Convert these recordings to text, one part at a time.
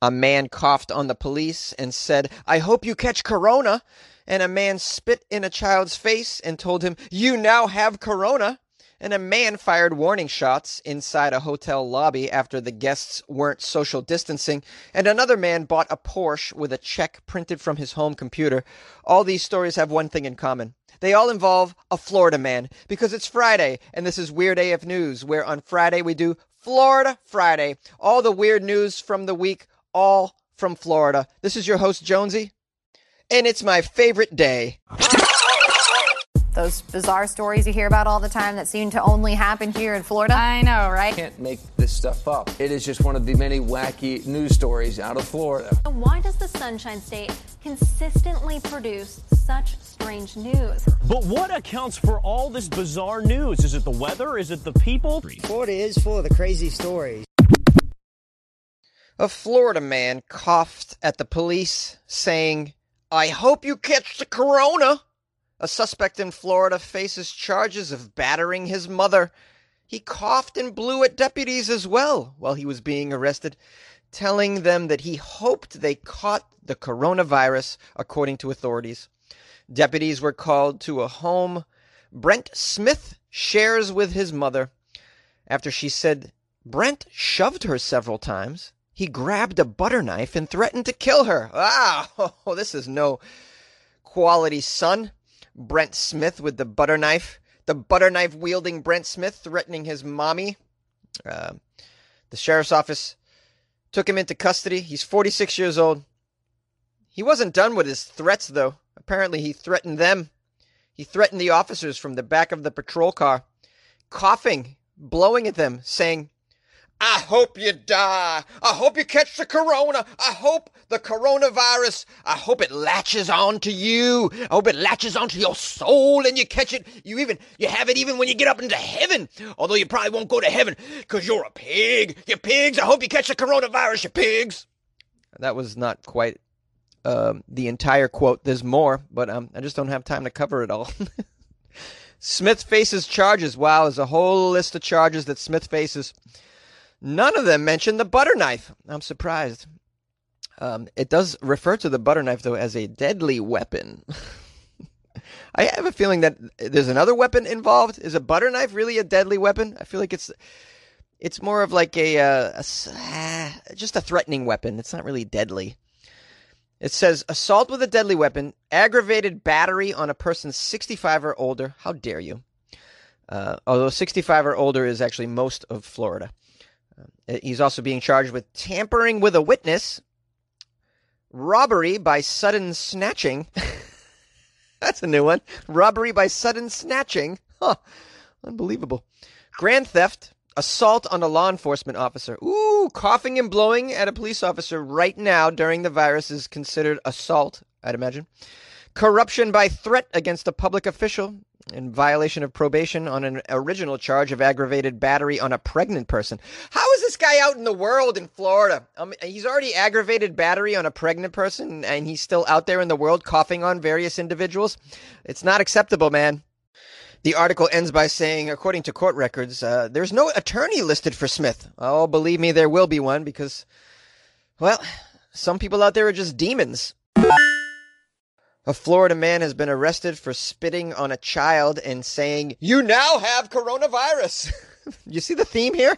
A man coughed on the police and said, I hope you catch corona. And a man spit in a child's face and told him, You now have corona. And a man fired warning shots inside a hotel lobby after the guests weren't social distancing. And another man bought a Porsche with a check printed from his home computer. All these stories have one thing in common. They all involve a Florida man because it's Friday and this is Weird AF News, where on Friday we do Florida Friday. All the weird news from the week, all from Florida. This is your host, Jonesy, and it's my favorite day. Those bizarre stories you hear about all the time that seem to only happen here in Florida. I know, right? Can't make this stuff up. It is just one of the many wacky news stories out of Florida. Why does the Sunshine State consistently produce such strange news? But what accounts for all this bizarre news? Is it the weather? Is it the people? Florida is full of the crazy stories. A Florida man coughed at the police, saying, I hope you catch the corona. A suspect in Florida faces charges of battering his mother. He coughed and blew at deputies as well while he was being arrested, telling them that he hoped they caught the coronavirus, according to authorities. Deputies were called to a home Brent Smith shares with his mother. After she said Brent shoved her several times, he grabbed a butter knife and threatened to kill her. Ah, oh, this is no quality son. Brent Smith with the butter knife, the butter knife wielding Brent Smith threatening his mommy. Uh, the sheriff's office took him into custody. He's 46 years old. He wasn't done with his threats, though. Apparently, he threatened them. He threatened the officers from the back of the patrol car, coughing, blowing at them, saying, I hope you die. I hope you catch the corona. I hope the coronavirus, I hope it latches onto you. I hope it latches onto your soul and you catch it. You even, you have it even when you get up into heaven. Although you probably won't go to heaven because you're a pig. You pigs. I hope you catch the coronavirus, you pigs. That was not quite um, the entire quote. There's more, but um, I just don't have time to cover it all. Smith faces charges. Wow, there's a whole list of charges that Smith faces. None of them mention the butter knife. I'm surprised. Um, it does refer to the butter knife, though, as a deadly weapon. I have a feeling that there's another weapon involved. Is a butter knife really a deadly weapon? I feel like it's it's more of like a, uh, a just a threatening weapon. It's not really deadly. It says assault with a deadly weapon, aggravated battery on a person 65 or older. How dare you? Uh, although 65 or older is actually most of Florida. Uh, he's also being charged with tampering with a witness, robbery by sudden snatching. That's a new one. Robbery by sudden snatching. Huh. Unbelievable. Grand theft, assault on a law enforcement officer. Ooh, coughing and blowing at a police officer right now during the virus is considered assault, I'd imagine. Corruption by threat against a public official in violation of probation on an original charge of aggravated battery on a pregnant person. How is this guy out in the world in Florida? Um, he's already aggravated battery on a pregnant person, and he's still out there in the world coughing on various individuals. It's not acceptable, man. The article ends by saying, according to court records, uh, there's no attorney listed for Smith. Oh, believe me, there will be one because, well, some people out there are just demons. A Florida man has been arrested for spitting on a child and saying, You now have coronavirus. you see the theme here?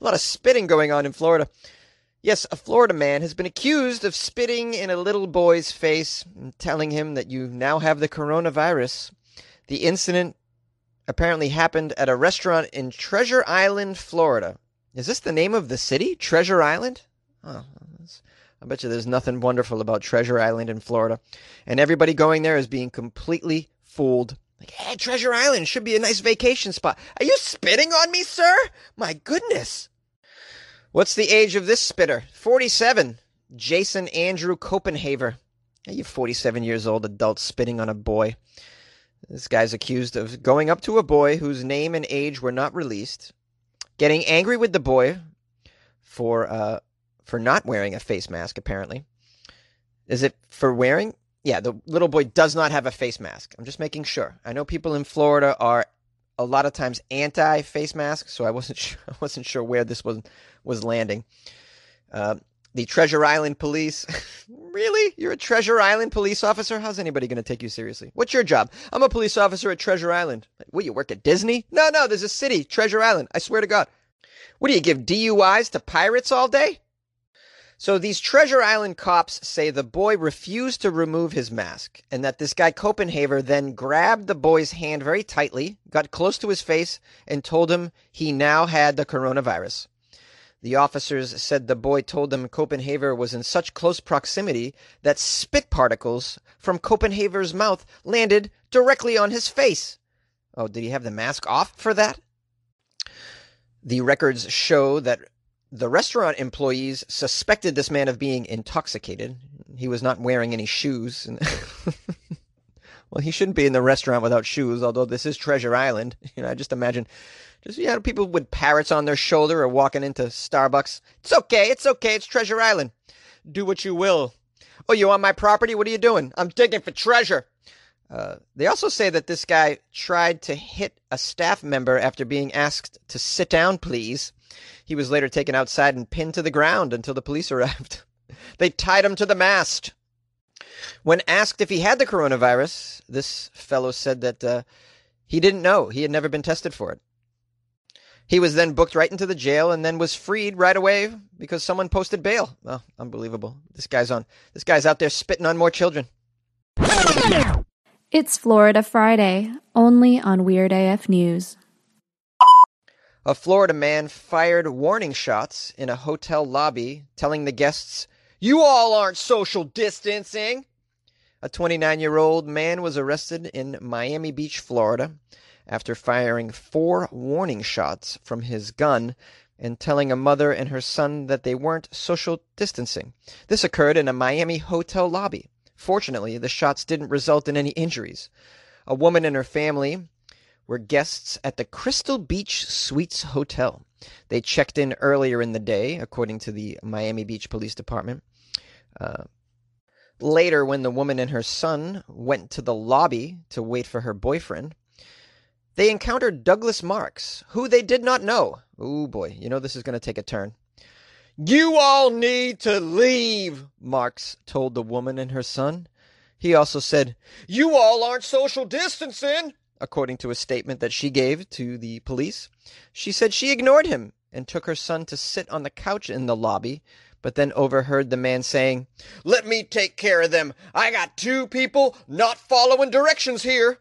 A lot of spitting going on in Florida. Yes, a Florida man has been accused of spitting in a little boy's face and telling him that you now have the coronavirus. The incident apparently happened at a restaurant in Treasure Island, Florida. Is this the name of the city? Treasure Island? Oh, I bet you there's nothing wonderful about Treasure Island in Florida. And everybody going there is being completely fooled. Like, hey, Treasure Island should be a nice vacation spot. Are you spitting on me, sir? My goodness. What's the age of this spitter? 47. Jason Andrew Copenhaver. Hey, you 47 years old adult spitting on a boy. This guy's accused of going up to a boy whose name and age were not released, getting angry with the boy for uh, for not wearing a face mask, apparently. Is it for wearing? Yeah, the little boy does not have a face mask. I'm just making sure. I know people in Florida are a lot of times anti face mask, so I wasn't sure, I wasn't sure where this was was landing. Uh, The Treasure Island police. really? You're a Treasure Island police officer? How's anybody going to take you seriously? What's your job? I'm a police officer at Treasure Island. What, you work at Disney? No, no, there's a city, Treasure Island. I swear to God. What do you give DUIs to pirates all day? So these Treasure Island cops say the boy refused to remove his mask and that this guy Copenhaver then grabbed the boy's hand very tightly, got close to his face, and told him he now had the coronavirus. The officers said the boy told them Copenhaver was in such close proximity that spit particles from Copenhaver's mouth landed directly on his face. Oh, did he have the mask off for that? The records show that the restaurant employees suspected this man of being intoxicated. He was not wearing any shoes. well, he shouldn't be in the restaurant without shoes, although this is Treasure Island. You know, I just imagine just you know, people with parrots on their shoulder or walking into Starbucks. It's okay, it's okay, it's Treasure Island. Do what you will. Oh, you on my property? What are you doing? I'm digging for treasure. Uh, they also say that this guy tried to hit a staff member after being asked to sit down, please. He was later taken outside and pinned to the ground until the police arrived. they tied him to the mast. When asked if he had the coronavirus, this fellow said that uh, he didn't know. He had never been tested for it. He was then booked right into the jail and then was freed right away because someone posted bail. Oh, unbelievable. This guy's on this guy's out there spitting on more children. It's Florida Friday, only on Weird AF News. A Florida man fired warning shots in a hotel lobby, telling the guests, You all aren't social distancing. A 29 year old man was arrested in Miami Beach, Florida, after firing four warning shots from his gun and telling a mother and her son that they weren't social distancing. This occurred in a Miami hotel lobby. Fortunately, the shots didn't result in any injuries. A woman and her family were guests at the Crystal Beach Suites Hotel. They checked in earlier in the day, according to the Miami Beach Police Department. Uh, later, when the woman and her son went to the lobby to wait for her boyfriend, they encountered Douglas Marks, who they did not know. Oh boy, you know this is going to take a turn. You all need to leave, Marks told the woman and her son. He also said, You all aren't social distancing according to a statement that she gave to the police. She said she ignored him and took her son to sit on the couch in the lobby, but then overheard the man saying, Let me take care of them. I got two people not following directions here.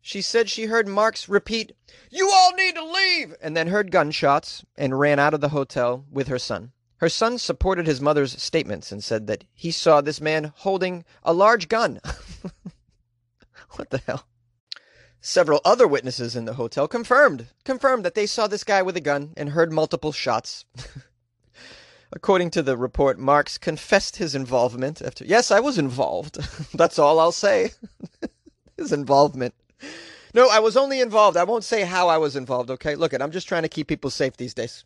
She said she heard Marks repeat, You all need to leave, and then heard gunshots and ran out of the hotel with her son. Her son supported his mother's statements and said that he saw this man holding a large gun. what the hell? Several other witnesses in the hotel confirmed confirmed that they saw this guy with a gun and heard multiple shots. According to the report, Marks confessed his involvement after Yes, I was involved. That's all I'll say. his involvement. No, I was only involved. I won't say how I was involved, okay? Look, it, I'm just trying to keep people safe these days.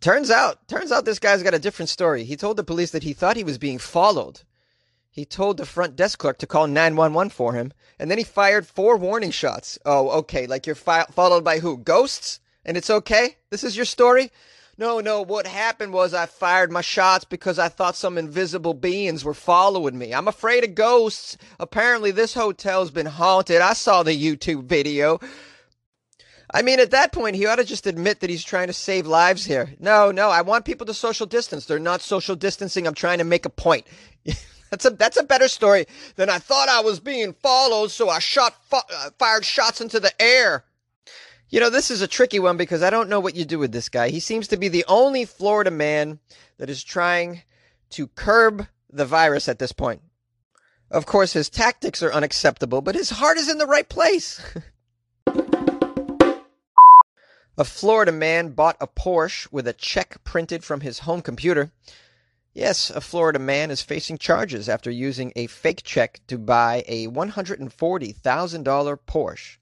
Turns out, turns out this guy's got a different story. He told the police that he thought he was being followed he told the front desk clerk to call 911 for him, and then he fired four warning shots. Oh, okay, like you're fi- followed by who? Ghosts? And it's okay? This is your story? No, no, what happened was I fired my shots because I thought some invisible beings were following me. I'm afraid of ghosts. Apparently, this hotel's been haunted. I saw the YouTube video. I mean, at that point, he ought to just admit that he's trying to save lives here. No, no, I want people to social distance. They're not social distancing. I'm trying to make a point. That's a that's a better story than I thought I was being followed, so I shot uh, fired shots into the air. You know, this is a tricky one because I don't know what you do with this guy. He seems to be the only Florida man that is trying to curb the virus at this point. Of course, his tactics are unacceptable, but his heart is in the right place. a Florida man bought a Porsche with a check printed from his home computer. Yes, a Florida man is facing charges after using a fake check to buy a $140,000 Porsche.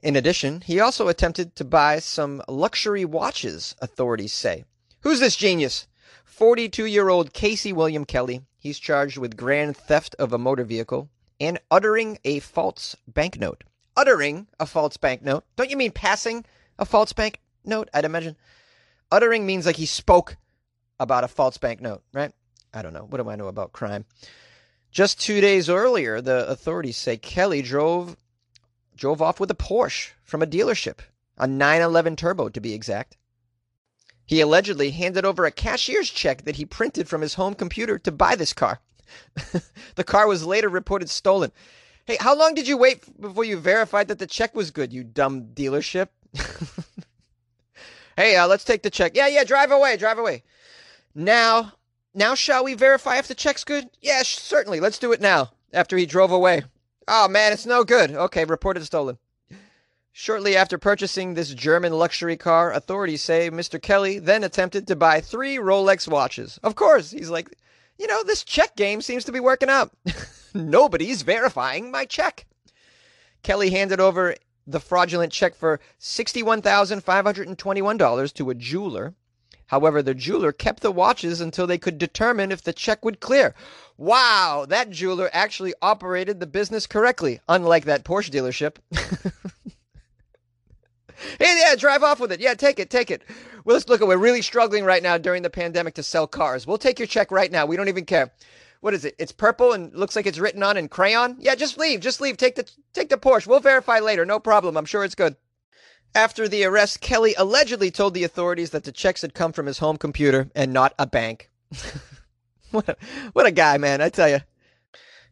In addition, he also attempted to buy some luxury watches, authorities say. Who's this genius? 42 year old Casey William Kelly. He's charged with grand theft of a motor vehicle and uttering a false banknote. Uttering a false banknote? Don't you mean passing a false banknote? I'd imagine. Uttering means like he spoke about a false bank note, right? I don't know. What do I know about crime? Just two days earlier, the authorities say Kelly drove drove off with a Porsche from a dealership, a 911 Turbo to be exact. He allegedly handed over a cashier's check that he printed from his home computer to buy this car. the car was later reported stolen. Hey, how long did you wait before you verified that the check was good, you dumb dealership? hey, uh, let's take the check. Yeah, yeah, drive away, drive away. Now, now shall we verify if the check's good? Yeah, certainly. Let's do it now. After he drove away. Oh man, it's no good. Okay, reported stolen. Shortly after purchasing this German luxury car, authorities say Mr. Kelly then attempted to buy three Rolex watches. Of course, he's like, you know, this check game seems to be working out. Nobody's verifying my check. Kelly handed over the fraudulent check for $61,521 to a jeweler. However, the jeweler kept the watches until they could determine if the check would clear. Wow, that jeweler actually operated the business correctly, unlike that Porsche dealership. hey, yeah, drive off with it. Yeah, take it, take it. Well, let's look at we're really struggling right now during the pandemic to sell cars. We'll take your check right now. We don't even care. What is it? It's purple and looks like it's written on in crayon. Yeah, just leave, just leave. Take the take the Porsche. We'll verify later. No problem. I'm sure it's good. After the arrest, Kelly allegedly told the authorities that the checks had come from his home computer and not a bank. what a, what a guy, man! I tell you.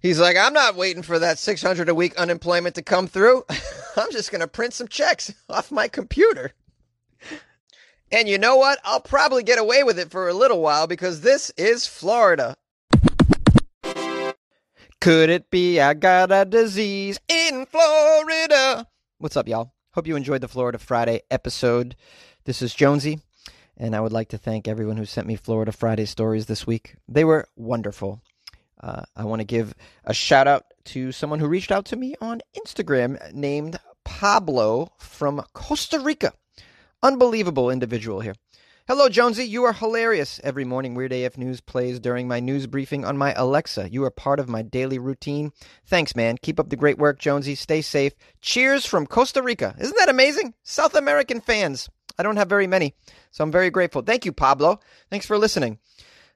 He's like, I'm not waiting for that 600 a week unemployment to come through. I'm just going to print some checks off my computer. And you know what? I'll probably get away with it for a little while because this is Florida. Could it be I got a disease in Florida? What's up, y'all? Hope you enjoyed the Florida Friday episode. This is Jonesy, and I would like to thank everyone who sent me Florida Friday stories this week. They were wonderful. Uh, I want to give a shout out to someone who reached out to me on Instagram named Pablo from Costa Rica. Unbelievable individual here. Hello, Jonesy. You are hilarious. Every morning, Weird AF News plays during my news briefing on my Alexa. You are part of my daily routine. Thanks, man. Keep up the great work, Jonesy. Stay safe. Cheers from Costa Rica. Isn't that amazing? South American fans. I don't have very many, so I'm very grateful. Thank you, Pablo. Thanks for listening.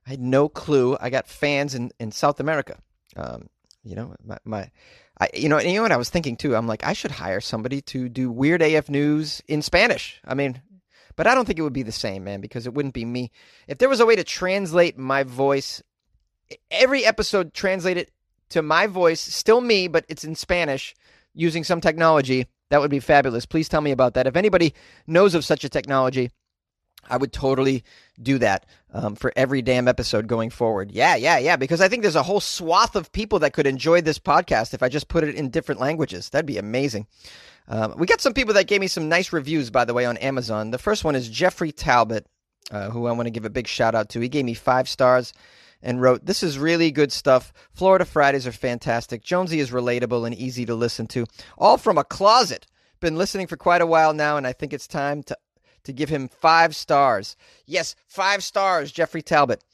I had no clue I got fans in, in South America. Um, you know, my, my I, you know, you know what I was thinking too. I'm like, I should hire somebody to do Weird AF News in Spanish. I mean, but I don't think it would be the same, man, because it wouldn't be me. If there was a way to translate my voice, every episode translate it to my voice, still me, but it's in Spanish using some technology, that would be fabulous. Please tell me about that. If anybody knows of such a technology, I would totally do that um, for every damn episode going forward. Yeah, yeah, yeah. Because I think there's a whole swath of people that could enjoy this podcast if I just put it in different languages. That'd be amazing. Um, we got some people that gave me some nice reviews, by the way, on Amazon. The first one is Jeffrey Talbot, uh, who I want to give a big shout out to. He gave me five stars and wrote, This is really good stuff. Florida Fridays are fantastic. Jonesy is relatable and easy to listen to. All from a closet. Been listening for quite a while now, and I think it's time to to give him five stars. Yes, five stars, Jeffrey Talbot.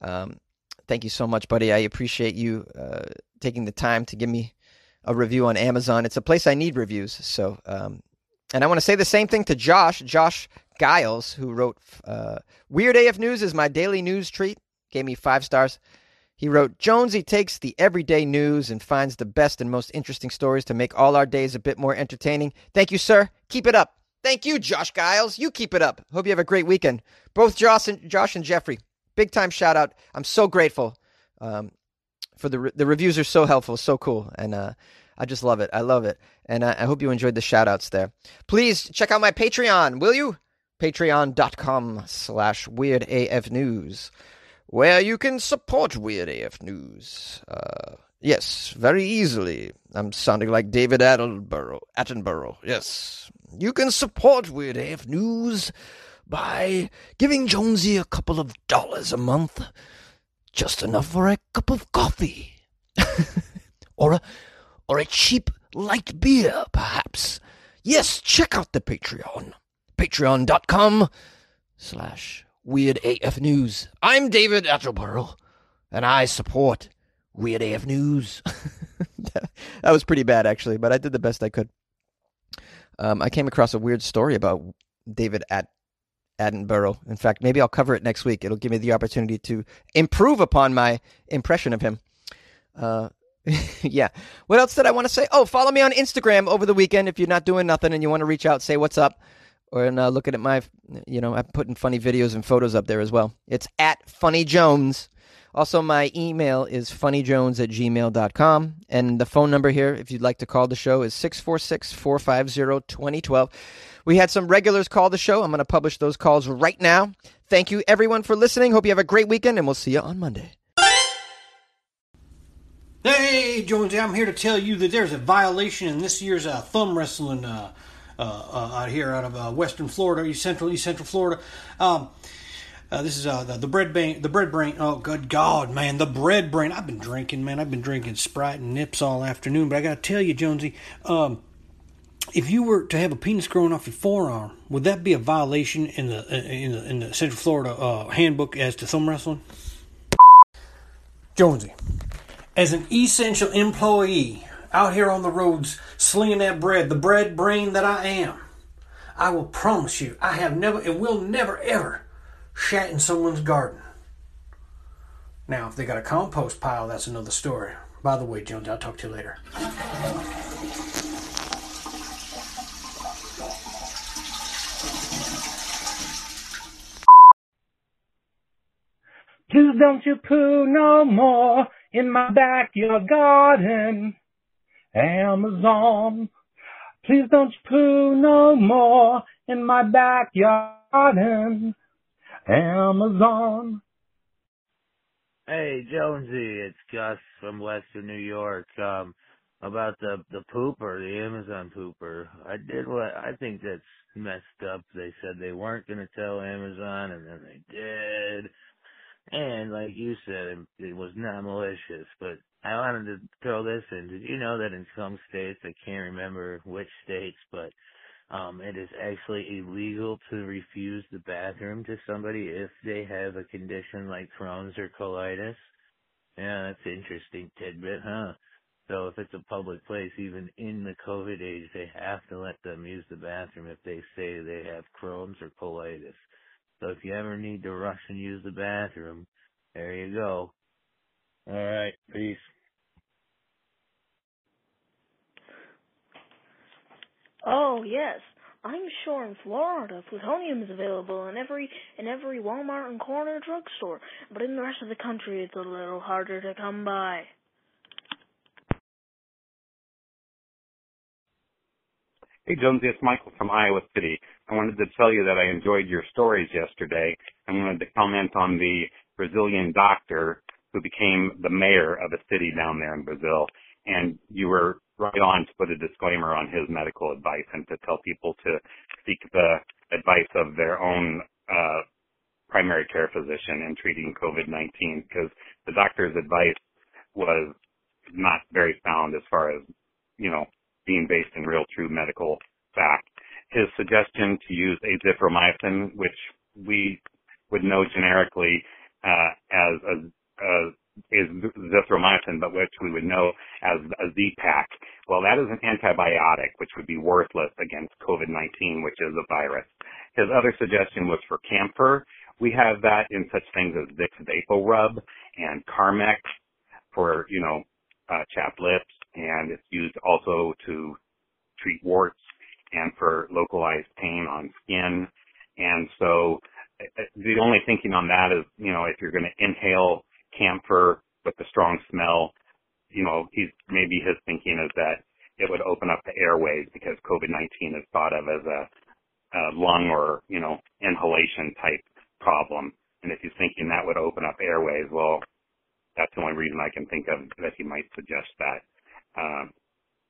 Um, thank you so much, buddy. I appreciate you uh, taking the time to give me a review on Amazon. It's a place I need reviews. So, um, and I want to say the same thing to Josh, Josh Giles, who wrote uh, Weird AF News is my daily news treat. Gave me five stars. He wrote, Jonesy takes the everyday news and finds the best and most interesting stories to make all our days a bit more entertaining. Thank you, sir. Keep it up. Thank you, Josh Giles. You keep it up. Hope you have a great weekend. Both Josh and, Josh and Jeffrey, big time shout out. I'm so grateful um, for the re- the reviews are so helpful, so cool, and uh, I just love it. I love it, and uh, I hope you enjoyed the shout outs there. Please check out my Patreon, will you? Patreon.com slash Weird AF News, where you can support Weird AF News. Uh, yes, very easily. I'm sounding like David Attenborough. Attenborough. Yes, you can support Weird AF News by giving Jonesy a couple of dollars a month. Just enough for a cup of coffee. or a or a cheap light beer, perhaps. Yes, check out the Patreon. Patreon.com slash Weird AF News. I'm David Attenborough, and I support Weird AF News. that was pretty bad, actually, but I did the best I could. Um, I came across a weird story about David at Attenborough. In fact, maybe I'll cover it next week. It'll give me the opportunity to improve upon my impression of him. Uh, yeah. What else did I want to say? Oh, follow me on Instagram over the weekend if you're not doing nothing and you want to reach out, say what's up, or uh, looking at my, you know, I'm putting funny videos and photos up there as well. It's at Funny Jones. Also, my email is funnyjones at gmail.com. And the phone number here, if you'd like to call the show, is 646 450 2012. We had some regulars call the show. I'm going to publish those calls right now. Thank you, everyone, for listening. Hope you have a great weekend, and we'll see you on Monday. Hey, Jonesy, I'm here to tell you that there's a violation in this year's uh, thumb wrestling uh, uh, uh out here out of uh, Western Florida, East Central, East Central Florida. Um, uh, this is the, the bread brain. The bread brain. Oh, good God, man, the bread brain. I've been drinking, man. I've been drinking Sprite and Nips all afternoon. But I got to tell you, Jonesy, um, if you were to have a penis growing off your forearm, would that be a violation in the in the, in the Central Florida uh, handbook as to thumb wrestling? Jonesy as an essential employee out here on the roads slinging that bread, the bread brain that I am, I will promise you, I have never and will never ever shat in someone's garden. Now, if they got a compost pile, that's another story. By the way, Jones, I'll talk to you later. Please don't you poo no more in my backyard garden. Amazon, please don't you poo no more in my backyard garden. Amazon. Hey Jonesy, it's Gus from Western New York. Um, about the the pooper, the Amazon pooper. I did what I think that's messed up. They said they weren't going to tell Amazon, and then they did. And like you said, it was not malicious, but I wanted to throw this in. Did you know that in some states, I can't remember which states, but um, it is actually illegal to refuse the bathroom to somebody if they have a condition like Crohn's or colitis? Yeah, that's an interesting tidbit, huh? So if it's a public place, even in the COVID age, they have to let them use the bathroom if they say they have Crohn's or colitis. So if you ever need to rush and use the bathroom, there you go. All right, peace. Oh yes, I'm sure in Florida plutonium is available in every in every Walmart and corner drugstore, but in the rest of the country it's a little harder to come by. Hey Jonesy, it's Michael from Iowa City. I wanted to tell you that I enjoyed your stories yesterday. I wanted to comment on the Brazilian doctor who became the mayor of a city down there in Brazil. And you were right on to put a disclaimer on his medical advice and to tell people to seek the advice of their own uh, primary care physician in treating COVID-19 because the doctor's advice was not very sound as far as, you know, being based in real true medical fact. His suggestion to use azithromycin, which we would know generically uh, as a, a is zithromycin, but which we would know as a Z-Pak. Well, that is an antibiotic, which would be worthless against COVID-19, which is a virus. His other suggestion was for camphor. We have that in such things as Vicks VapoRub and Carmex for, you know, uh, chapped lips, and it's used also to treat warts and for localized pain on skin. And so the only thinking on that is, you know, if you're going to inhale camphor with the strong smell, you know, he's maybe his thinking is that it would open up the airways because COVID-19 is thought of as a, a lung or, you know, inhalation type problem. And if he's thinking that would open up airways, well, that's the only reason I can think of that he might suggest that. Um,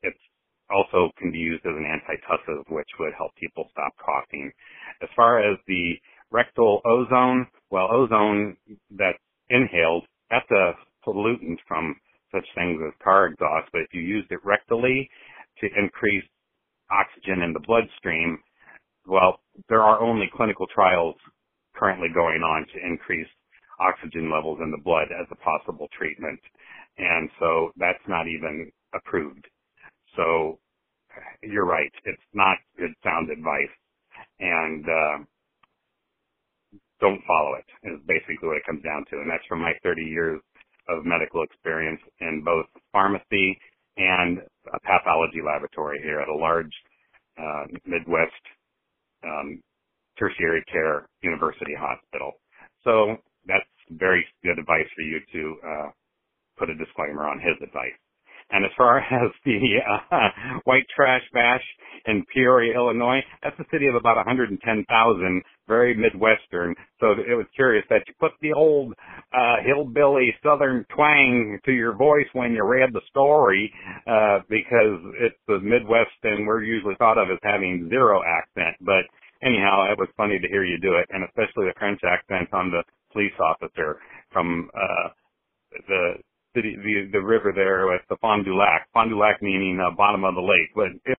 it's also can be used as an antitussive, which would help people stop coughing. As far as the rectal ozone, well, ozone that's inhaled, that's a pollutant from such things as car exhaust, but if you used it rectally to increase oxygen in the bloodstream, well, there are only clinical trials currently going on to increase oxygen levels in the blood as a possible treatment. And so that's not even approved. So you're right. It's not good sound advice. And, uh, don't follow it is basically what it comes down to. And that's from my 30 years of medical experience in both pharmacy and a pathology laboratory here at a large uh, Midwest um, tertiary care university hospital. So that's very good advice for you to uh, put a disclaimer on his advice. And as far as the uh, white trash bash in Peoria, Illinois, that's a city of about 110,000, very Midwestern. So it was curious that you put the old uh, hillbilly Southern twang to your voice when you read the story, uh, because it's the Midwest and we're usually thought of as having zero accent. But anyhow, it was funny to hear you do it, and especially the French accent on the police officer from uh, the city, the the river there with the Fond du Lac. Fond du Lac meaning uh, bottom of the lake, but it